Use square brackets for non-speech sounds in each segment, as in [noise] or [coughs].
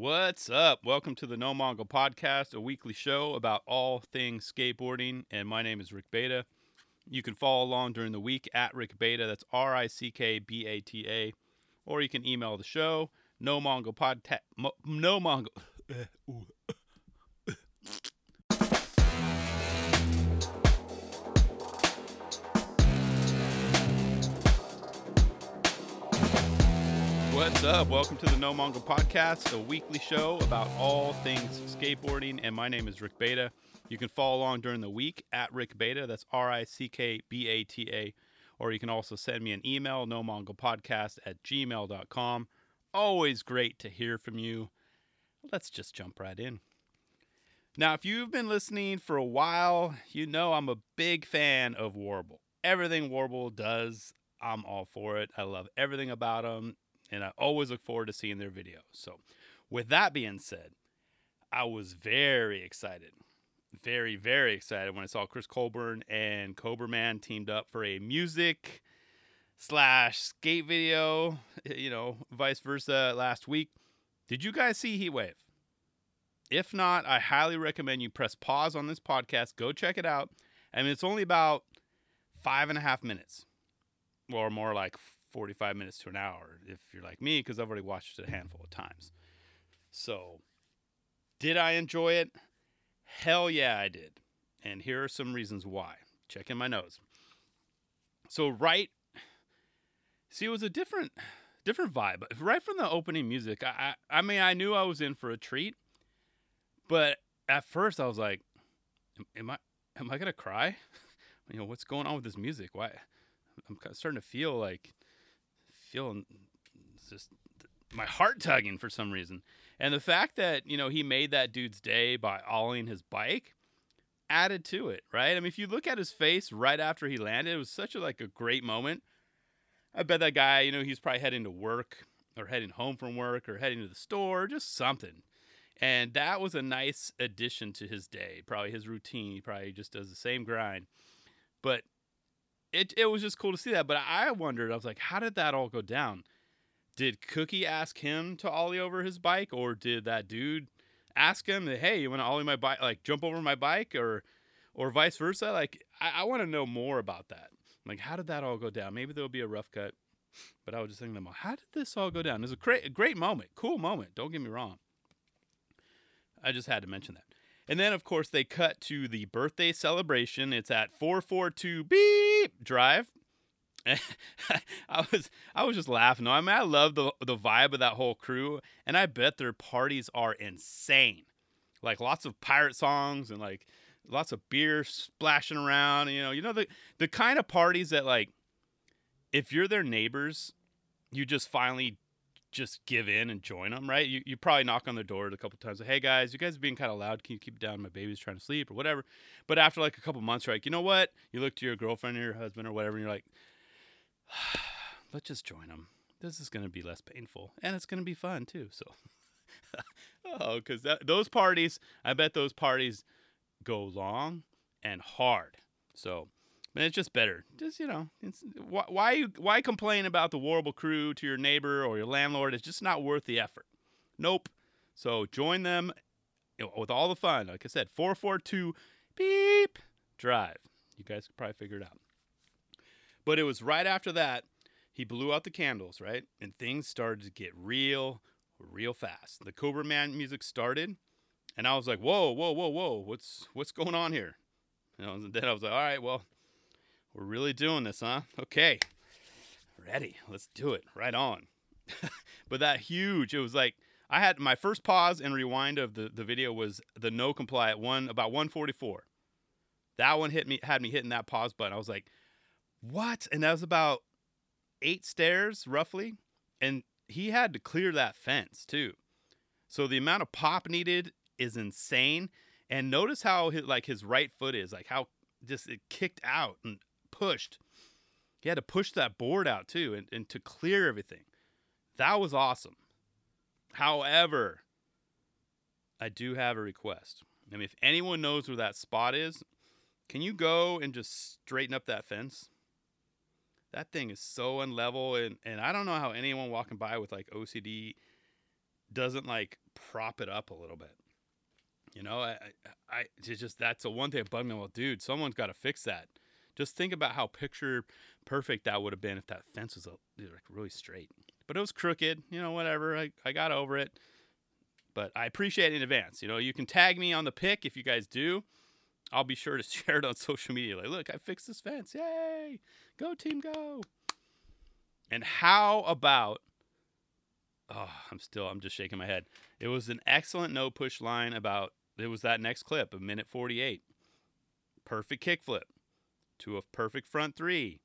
What's up? Welcome to the No Mongo Podcast, a weekly show about all things skateboarding. And my name is Rick Bata. You can follow along during the week at Rick Bata. That's R I C K B A T A. Or you can email the show, No Mongo Podcast. No Mongo. [laughs] Uh, What's up? Welcome to the No Mongo Podcast, a weekly show about all things skateboarding. And my name is Rick Bata. You can follow along during the week at Rick Bata. That's R I C K B A T A. Or you can also send me an email, no podcast at gmail.com. Always great to hear from you. Let's just jump right in. Now, if you've been listening for a while, you know I'm a big fan of Warble. Everything Warble does, I'm all for it. I love everything about them and I always look forward to seeing their videos. So, with that being said, I was very excited, very, very excited when I saw Chris Colbourn and Cobra Man teamed up for a music slash skate video, eh, you know, vice versa last week. Did you guys see Heatwave? If not, I highly recommend you press pause on this podcast, go check it out. I mean, it's only about five and a half minutes, or more like 45 minutes to an hour if you're like me, because I've already watched it a handful of times. So, did I enjoy it? Hell yeah, I did. And here are some reasons why. Check in my nose. So, right, see, it was a different, different vibe. Right from the opening music, I, I, I mean, I knew I was in for a treat, but at first I was like, am, am I, am I gonna cry? [laughs] you know, what's going on with this music? Why? I'm starting to feel like feeling just my heart tugging for some reason. And the fact that, you know, he made that dude's day by ollieing his bike added to it, right? I mean, if you look at his face right after he landed, it was such a like a great moment. I bet that guy, you know, he's probably heading to work or heading home from work or heading to the store, just something. And that was a nice addition to his day, probably his routine. He probably just does the same grind. But it it was just cool to see that. But I wondered, I was like, how did that all go down? Did Cookie ask him to ollie over his bike, or did that dude ask him, "Hey, you want to ollie my bike? Like jump over my bike, or or vice versa?" Like I, I want to know more about that. Like, how did that all go down? Maybe there'll be a rough cut. But I was just thinking, them, how did this all go down? It was a great, a great moment, cool moment. Don't get me wrong. I just had to mention that. And then, of course, they cut to the birthday celebration. It's at 442 Beep Drive. [laughs] I was I was just laughing. I mean, I love the the vibe of that whole crew, and I bet their parties are insane. Like lots of pirate songs and like lots of beer splashing around. You know, you know the the kind of parties that like if you're their neighbors, you just finally just give in and join them, right? You, you probably knock on their door a couple times. Like, hey guys, you guys are being kind of loud. Can you keep it down? My baby's trying to sleep or whatever. But after like a couple months, you're like, you know what? You look to your girlfriend or your husband or whatever, and you're like, [sighs] let's just join them. This is going to be less painful and it's going to be fun too. So, [laughs] oh, because those parties, I bet those parties go long and hard. So, but it's just better. Just you know, why why, why complain about the Warble crew to your neighbor or your landlord? It's just not worth the effort. Nope. So join them with all the fun. Like I said, four four two beep drive. You guys could probably figure it out. But it was right after that he blew out the candles, right, and things started to get real, real fast. The Cobra Man music started, and I was like, "Whoa, whoa, whoa, whoa! What's what's going on here?" And then I was like, "All right, well." We're really doing this, huh? Okay. Ready. Let's do it. Right on. [laughs] but that huge, it was like I had my first pause and rewind of the, the video was the no comply at one about 144. That one hit me had me hitting that pause button. I was like, what? And that was about eight stairs roughly. And he had to clear that fence too. So the amount of pop needed is insane. And notice how his, like his right foot is, like how just it kicked out and pushed. He had to push that board out too and, and to clear everything. That was awesome. However, I do have a request. I mean, if anyone knows where that spot is, can you go and just straighten up that fence? That thing is so unlevel, and, and I don't know how anyone walking by with like OCD doesn't like prop it up a little bit. You know, I, I, I just that's the one thing that bugged me. Well, dude, someone's got to fix that. Just think about how picture perfect that would have been if that fence was uh, like really straight. But it was crooked. You know, whatever. I, I got over it. But I appreciate it in advance. You know, you can tag me on the pic if you guys do. I'll be sure to [laughs] share it on social media. Like, look, I fixed this fence. Yay! Go team, go! And how about? Oh, I'm still. I'm just shaking my head. It was an excellent no push line about. It was that next clip, a minute 48. Perfect kickflip to a perfect front three,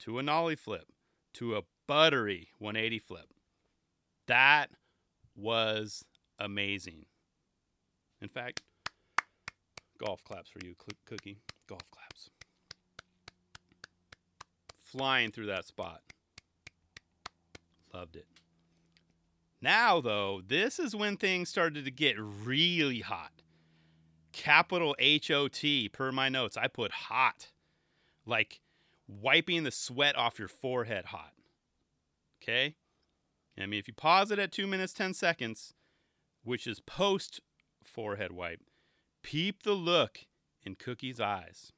to a nollie flip, to a buttery 180 flip. That was amazing. In fact, golf claps for you, Cookie. Golf claps. Flying through that spot. Loved it. Now, though, this is when things started to get really hot. Capital H O T, per my notes. I put hot. Like wiping the sweat off your forehead hot. Okay? I mean, if you pause it at 2 minutes 10 seconds, which is post forehead wipe, peep the look in Cookie's eyes.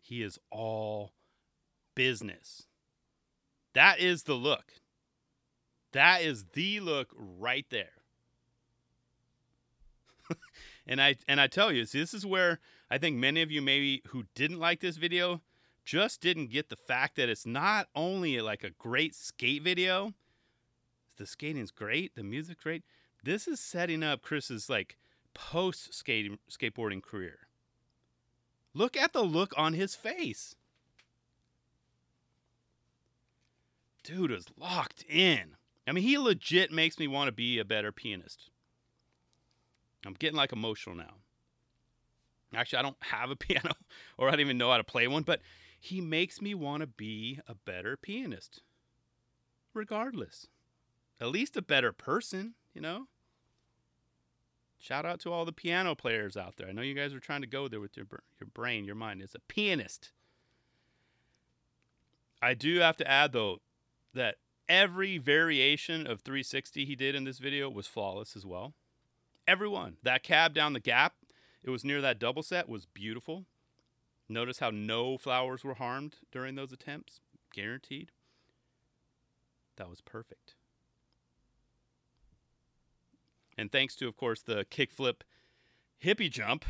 He is all business. That is the look. That is the look right there. [laughs] and I and I tell you, see, this is where I think many of you maybe who didn't like this video just didn't get the fact that it's not only like a great skate video. The skating's great, the music's great. This is setting up Chris's like post skating skateboarding career. Look at the look on his face. Dude is locked in. I mean, he legit makes me want to be a better pianist. I'm getting like emotional now. Actually, I don't have a [laughs] piano or I don't even know how to play one, but he makes me want to be a better pianist. Regardless. At least a better person, you know? Shout out to all the piano players out there. I know you guys are trying to go there with your your brain, your mind. As a pianist, I do have to add though that every variation of 360 he did in this video was flawless as well. Everyone. That cab down the gap, it was near that double set, was beautiful. Notice how no flowers were harmed during those attempts. Guaranteed. That was perfect. And thanks to, of course, the kickflip hippie jump,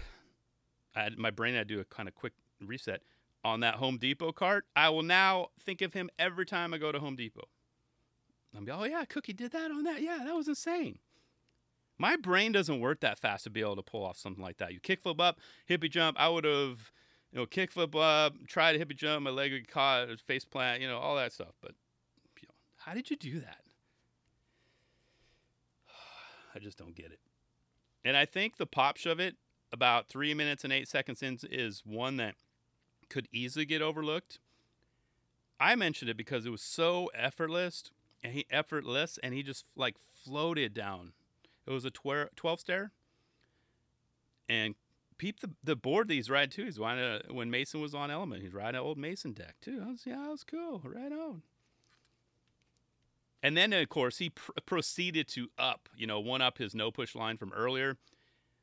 I had, my brain had to do a kind of quick reset on that Home Depot cart. I will now think of him every time I go to Home Depot. I'll be, oh yeah, Cookie did that on that. Yeah, that was insane. My brain doesn't work that fast to be able to pull off something like that. You kickflip up, hippie jump. I would have, you know, kickflip up, tried a hippie jump, my leg would caught, face plant, you know, all that stuff. But you know, how did you do that? [sighs] I just don't get it. And I think the pop shove it about three minutes and eight seconds in is one that could easily get overlooked. I mentioned it because it was so effortless and he effortless and he just like floated down. It was a 12 stair. And peep the, the board that he's riding too. He's riding a, when Mason was on Element. He's riding an old Mason deck too. I Was, yeah, that was cool. Right on. And then, of course, he pr- proceeded to up, you know, one up his no push line from earlier.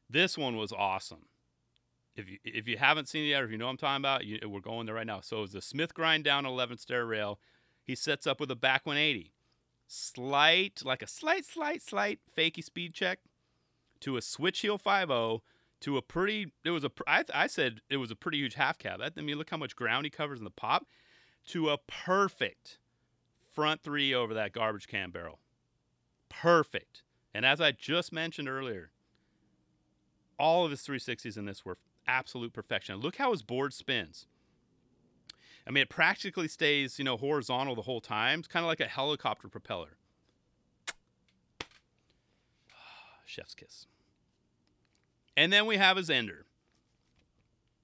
This one was awesome. If you if you haven't seen it yet, or if you know what I'm talking about, you, we're going there right now. So it's the Smith grind down 11th stair rail. He sets up with a back 180, slight, like a slight, slight, slight fakey speed check to a switch heel 5 to a pretty. It was a. I, I said it was a pretty huge half cab. I mean, look how much ground he covers in the pop. To a perfect front three over that garbage can barrel. Perfect. And as I just mentioned earlier, all of his 360s in this were absolute perfection. Look how his board spins. I mean, it practically stays, you know, horizontal the whole time. It's kind of like a helicopter propeller. [sighs] Chef's kiss. And then we have his ender.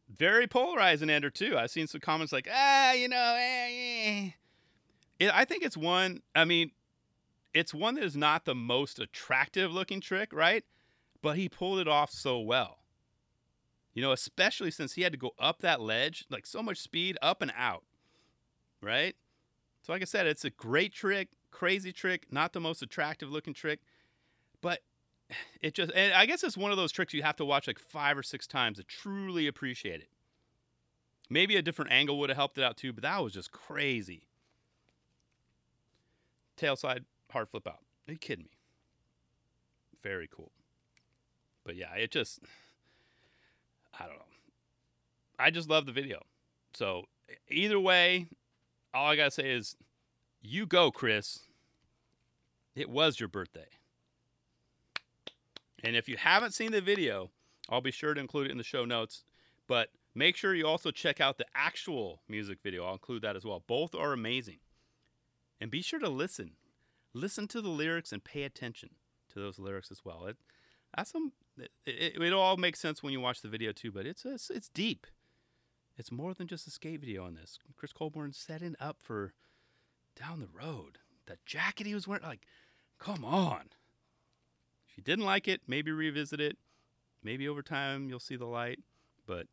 Very polarizing ender, too. I've seen some comments like, ah, you know, eh, eh. It, I think it's one. I mean, it's one that is not the most attractive looking trick, right? But he pulled it off so well. You know, especially since he had to go up that ledge, like so much speed up and out, right? So, like I said, it's a great trick, crazy trick, not the most attractive looking trick, But [sighs] it just, and I guess it's one of those tricks you have to watch like five or six times to truly appreciate it. Maybe a different angle would have helped it out too, but that was just crazy. Tail slide, hard flip out. Are you kidding me? Very cool. But yeah, it just, I don't know. I just love the video. So either way, all I gotta say is, you go, Chris. It was your birthday. And if you haven't seen the video, I'll be sure to include it in the show notes. But make sure you also check out the actual music video. I'll include that as well. Both are amazing. And be sure to listen. Listen to the lyrics and pay attention to those lyrics as well. It, that's some. It, it, it all makes sense when you watch the video too, but it's it's, it's deep. It's more than just a skate video on this. Chris Colbourn setting up for down the road. That jacket he was wearing, like, come on. If you didn't like it, maybe revisit it. Maybe over time you'll see the light. But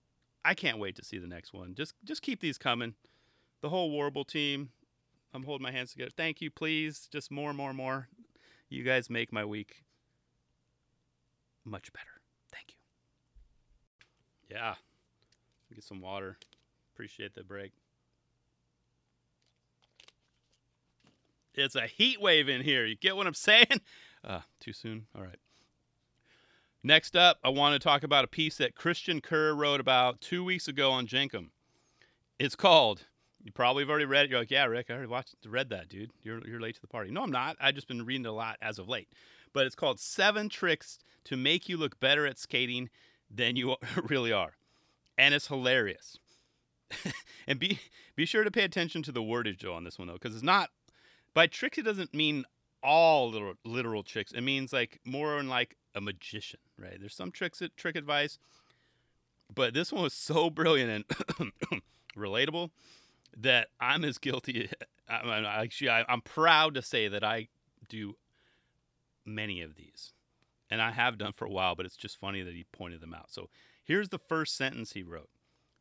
I can't wait to see the next one. Just just keep these coming. The whole Warble team. I'm holding my hands together. Thank you, please. Just more, more, more. You guys make my week much better. Thank you. Yeah. Get some water. Appreciate the break. It's a heat wave in here. You get what I'm saying? Uh, [laughs] too soon? All right. Next up, I want to talk about a piece that Christian Kerr wrote about two weeks ago on Jenkem. It's called, you probably have already read it. You're like, yeah, Rick, I already watched, read that, dude. You're, you're late to the party. No, I'm not. I've just been reading a lot as of late. But it's called Seven Tricks to Make You Look Better at Skating Than You [laughs] Really Are. And it's hilarious. [laughs] and be be sure to pay attention to the wordage on this one though, because it's not by tricks. It doesn't mean all literal, literal tricks. It means like more in like a magician, right? There's some tricks, trick advice, but this one was so [laughs] brilliant and [coughs] relatable that I'm as guilty. I, actually, I, I'm proud to say that I do many of these, and I have done for a while. But it's just funny that he pointed them out. So here's the first sentence he wrote: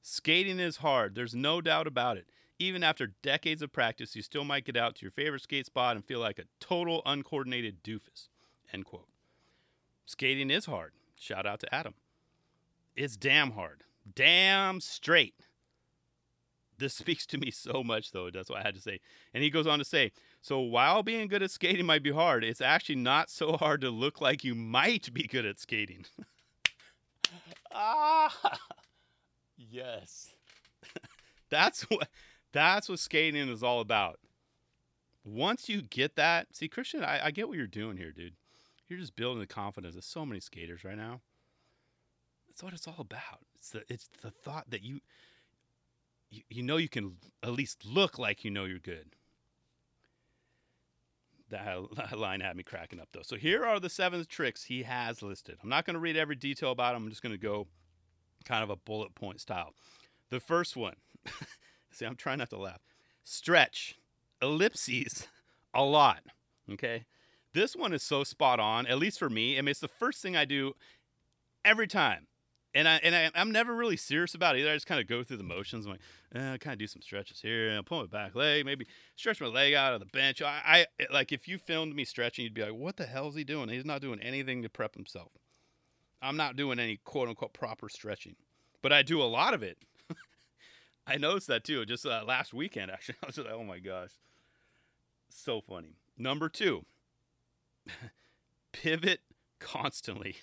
"Skating is hard. There's no doubt about it." Even after decades of practice, you still might get out to your favorite skate spot and feel like a total uncoordinated doofus. End quote. Skating is hard. Shout out to Adam. It's damn hard. Damn straight. This speaks to me so much, though. That's what I had to say. And he goes on to say So while being good at skating might be hard, it's actually not so hard to look like you might be good at skating. [laughs] ah, yes. [laughs] That's what. That's what skating is all about. Once you get that, see, Christian, I, I get what you're doing here, dude. You're just building the confidence of so many skaters right now. That's what it's all about. It's the it's the thought that you you, you know you can at least look like you know you're good. [laughs] That, line had me cracking up though. So here are the seven tricks he has listed. I'm not going to read every detail about them. I'm just going to go kind of a bullet point style. The first one. [laughs] see, I'm trying not to laugh. Stretch ellipses a lot. Okay. This one is so spot on, at least for me. I mean, it's the first thing I do every time. And I and I, am never really serious about it either. I just kind of go through the motions. I'm like, eh, kind of do some stretches here, I'll pull my back leg, maybe stretch my leg out of the bench. I, I like if you filmed me stretching, you'd be like, what the hell is he doing? He's not doing anything to prep himself. I'm not doing any quote unquote proper stretching, but I do a lot of it. [laughs] I noticed that too. Just uh, last weekend, [laughs] actually, I was like, oh my gosh, so funny. Number two, [laughs] pivot constantly.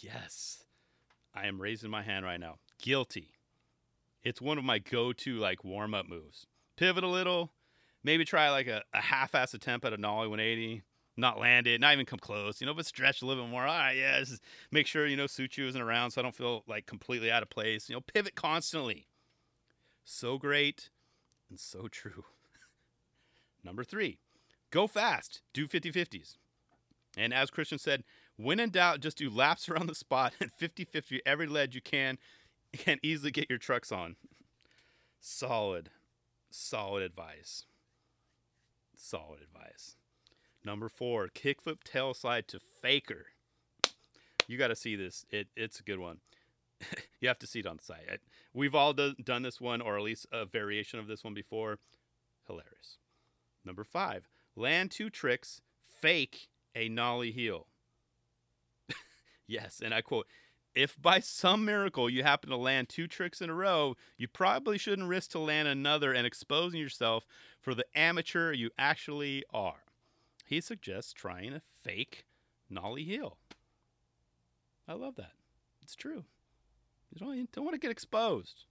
yes. I am raising my hand right now. Guilty. It's one of my go-to like warm-up moves. Pivot a little, maybe try like a, a half-ass attempt at a nollie 180, not land it, not even come close. You know, but stretch a little bit more. All right, yeah, just make sure you know Suchu isn't around, so I don't feel like completely out of place. You know, pivot constantly. So great and so true. [laughs] Number three, Go fast. Do 50 50s. And as Christian said, when in doubt, just do laps [laughs] around the spot and 50 50 every ledge you can and easily get your trucks on. Solid, solid advice. Solid advice. Number four, kickflip tail slide to faker. You got to see this. It, it's a good one. [laughs] you have to see it on the site. We've all do, done this one, or at least a variation of this one before. Hilarious. Number five, land two tricks, fake a nollie heel. Yes, and I quote if by some miracle you happen to land two tricks in a row, you probably shouldn't risk to land another and exposing yourself for the amateur you actually are. He suggests trying a fake nollie heel. I love that. It's true. You don't, you don't want to get exposed.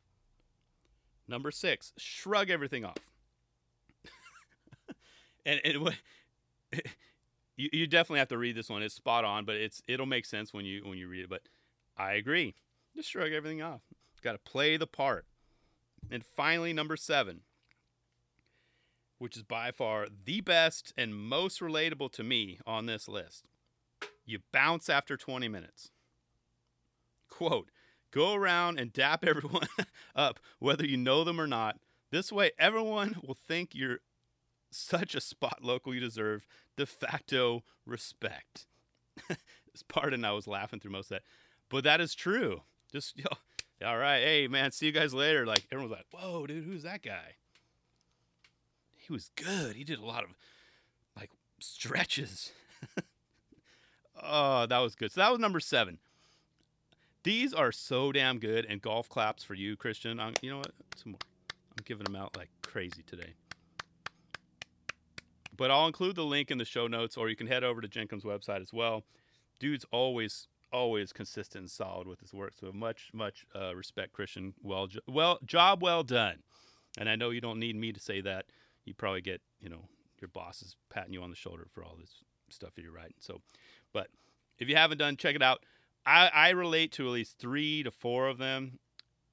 Number six, shrug everything off. [laughs] and it, [laughs] you, you definitely have to read this one. It's spot on, but it's it'll make sense when you when you read it. But I agree. Just shrug everything off. Got to play the part. And finally, number seven, which is by far the best and most relatable to me on this list. You bounce after 20 minutes. Quote, go around and dap [laughs] everyone up, whether you know them or not. This way, everyone will think you're such a spot local you deserve de facto respect. [laughs] Pardon, I was laughing through most of that. But that is true. Just, know, all right, hey, man, see you guys later. Like, everyone's like, whoa, dude, who's that guy? He was good. He did a lot of, like, stretches. [laughs] oh, that was good. So that was number seven. These are so damn good, and golf claps for you, Christian. I'm, you know what? Some more. I'm giving them out like crazy today. But I'll include the link in the show notes, or you can head over to Jenkem's website as well. Dude's always always consistent and solid with his work. So much, much uh, respect, Christian. Well, jo- well, job well done. And I know you don't need me to say that. You probably get, you know, your boss is patting you on the shoulder for all this stuff that you're writing. So, but if you haven't done, check it out. I, I relate to at least three to four of them,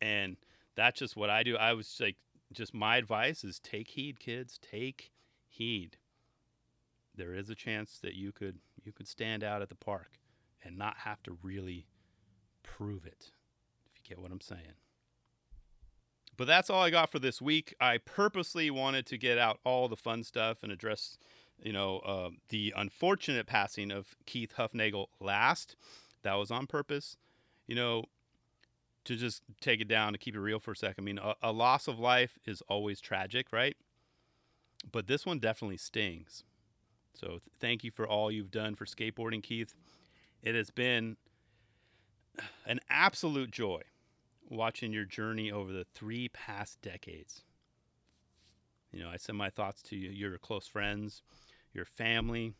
and that's just what I do. I was like, just my advice is take heed, kids. Take heed. There is a chance that you could you could stand out at the park and not have to really prove it, if you get what I'm saying. But that's all I got for this week. I purposely wanted to get out all the fun stuff and address, you know, uh, the unfortunate passing of Keith Hufnagel last. That was on purpose. You know, to just take it down to keep it real for a second. I mean, a, a loss of life is always tragic, right? But this one definitely stings. So th- thank you for all you've done for skateboarding, Keith. It has been an absolute joy watching your journey over the three past decades. You know, I send my thoughts to you, your close friends, your family.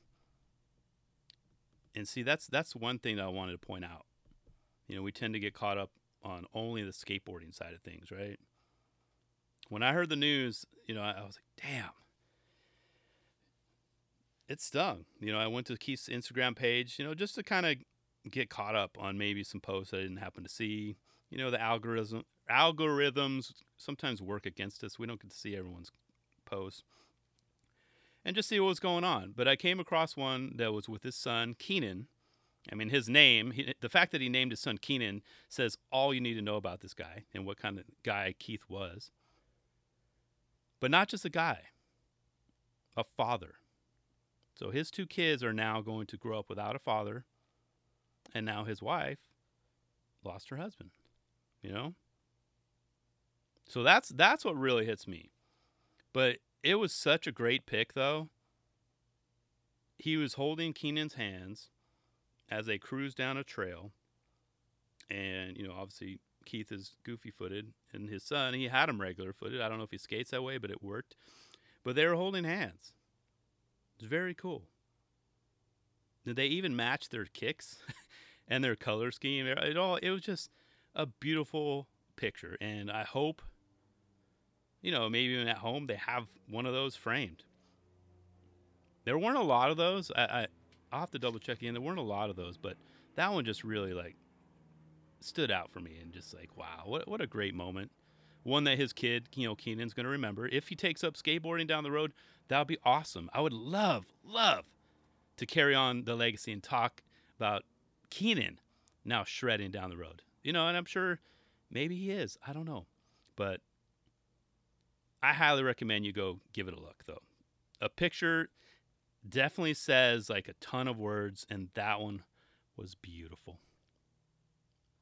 And see, that's that's one thing that I wanted to point out. You know, we tend to get caught up on only the skateboarding side of things, right? When I heard the news, you know, I, I was like, damn, it stung. You know, I went to Keith's Instagram page, you know, just to kind of get caught up on maybe some posts I didn't happen to see. You know, the algorithm algorithms sometimes work against us. We don't get to see everyone's posts. And just see what was going on. But I came across one that was with his son, Keenan. I mean, his name, he, the fact that he named his son Keenan says all you need to know about this guy and what kind of guy Keith was. But not just a guy, a father so his two kids are now going to grow up without a father, and now his wife lost her husband. You know? So that's that's what really hits me. But it was such a great pick though. He was holding Keenan's hands as they cruised down a trail. And, you know, obviously Keith is goofy footed and his son, he had him regular footed. I don't know if he skates that way, but it worked. But they were holding hands. It's very cool. Did they even match their kicks [laughs] and their color scheme? It all it was just a beautiful picture, and I hope you know maybe even at home they have one of those framed. There weren't a lot of those. I, I I'll have to double check again. There weren't a lot of those, but that one just really like stood out for me and just like wow, what what a great moment. One that his kid, you know, Keenan's going to remember. If he takes up skateboarding down the road, that would be awesome. I would love, love to carry on the legacy and talk about Keenan now shredding down the road. You know, and I'm sure maybe he is. I don't know. But I highly recommend you go give it a look, though. A picture definitely says like a ton of words, and that one was beautiful.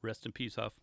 Rest in peace, Huff.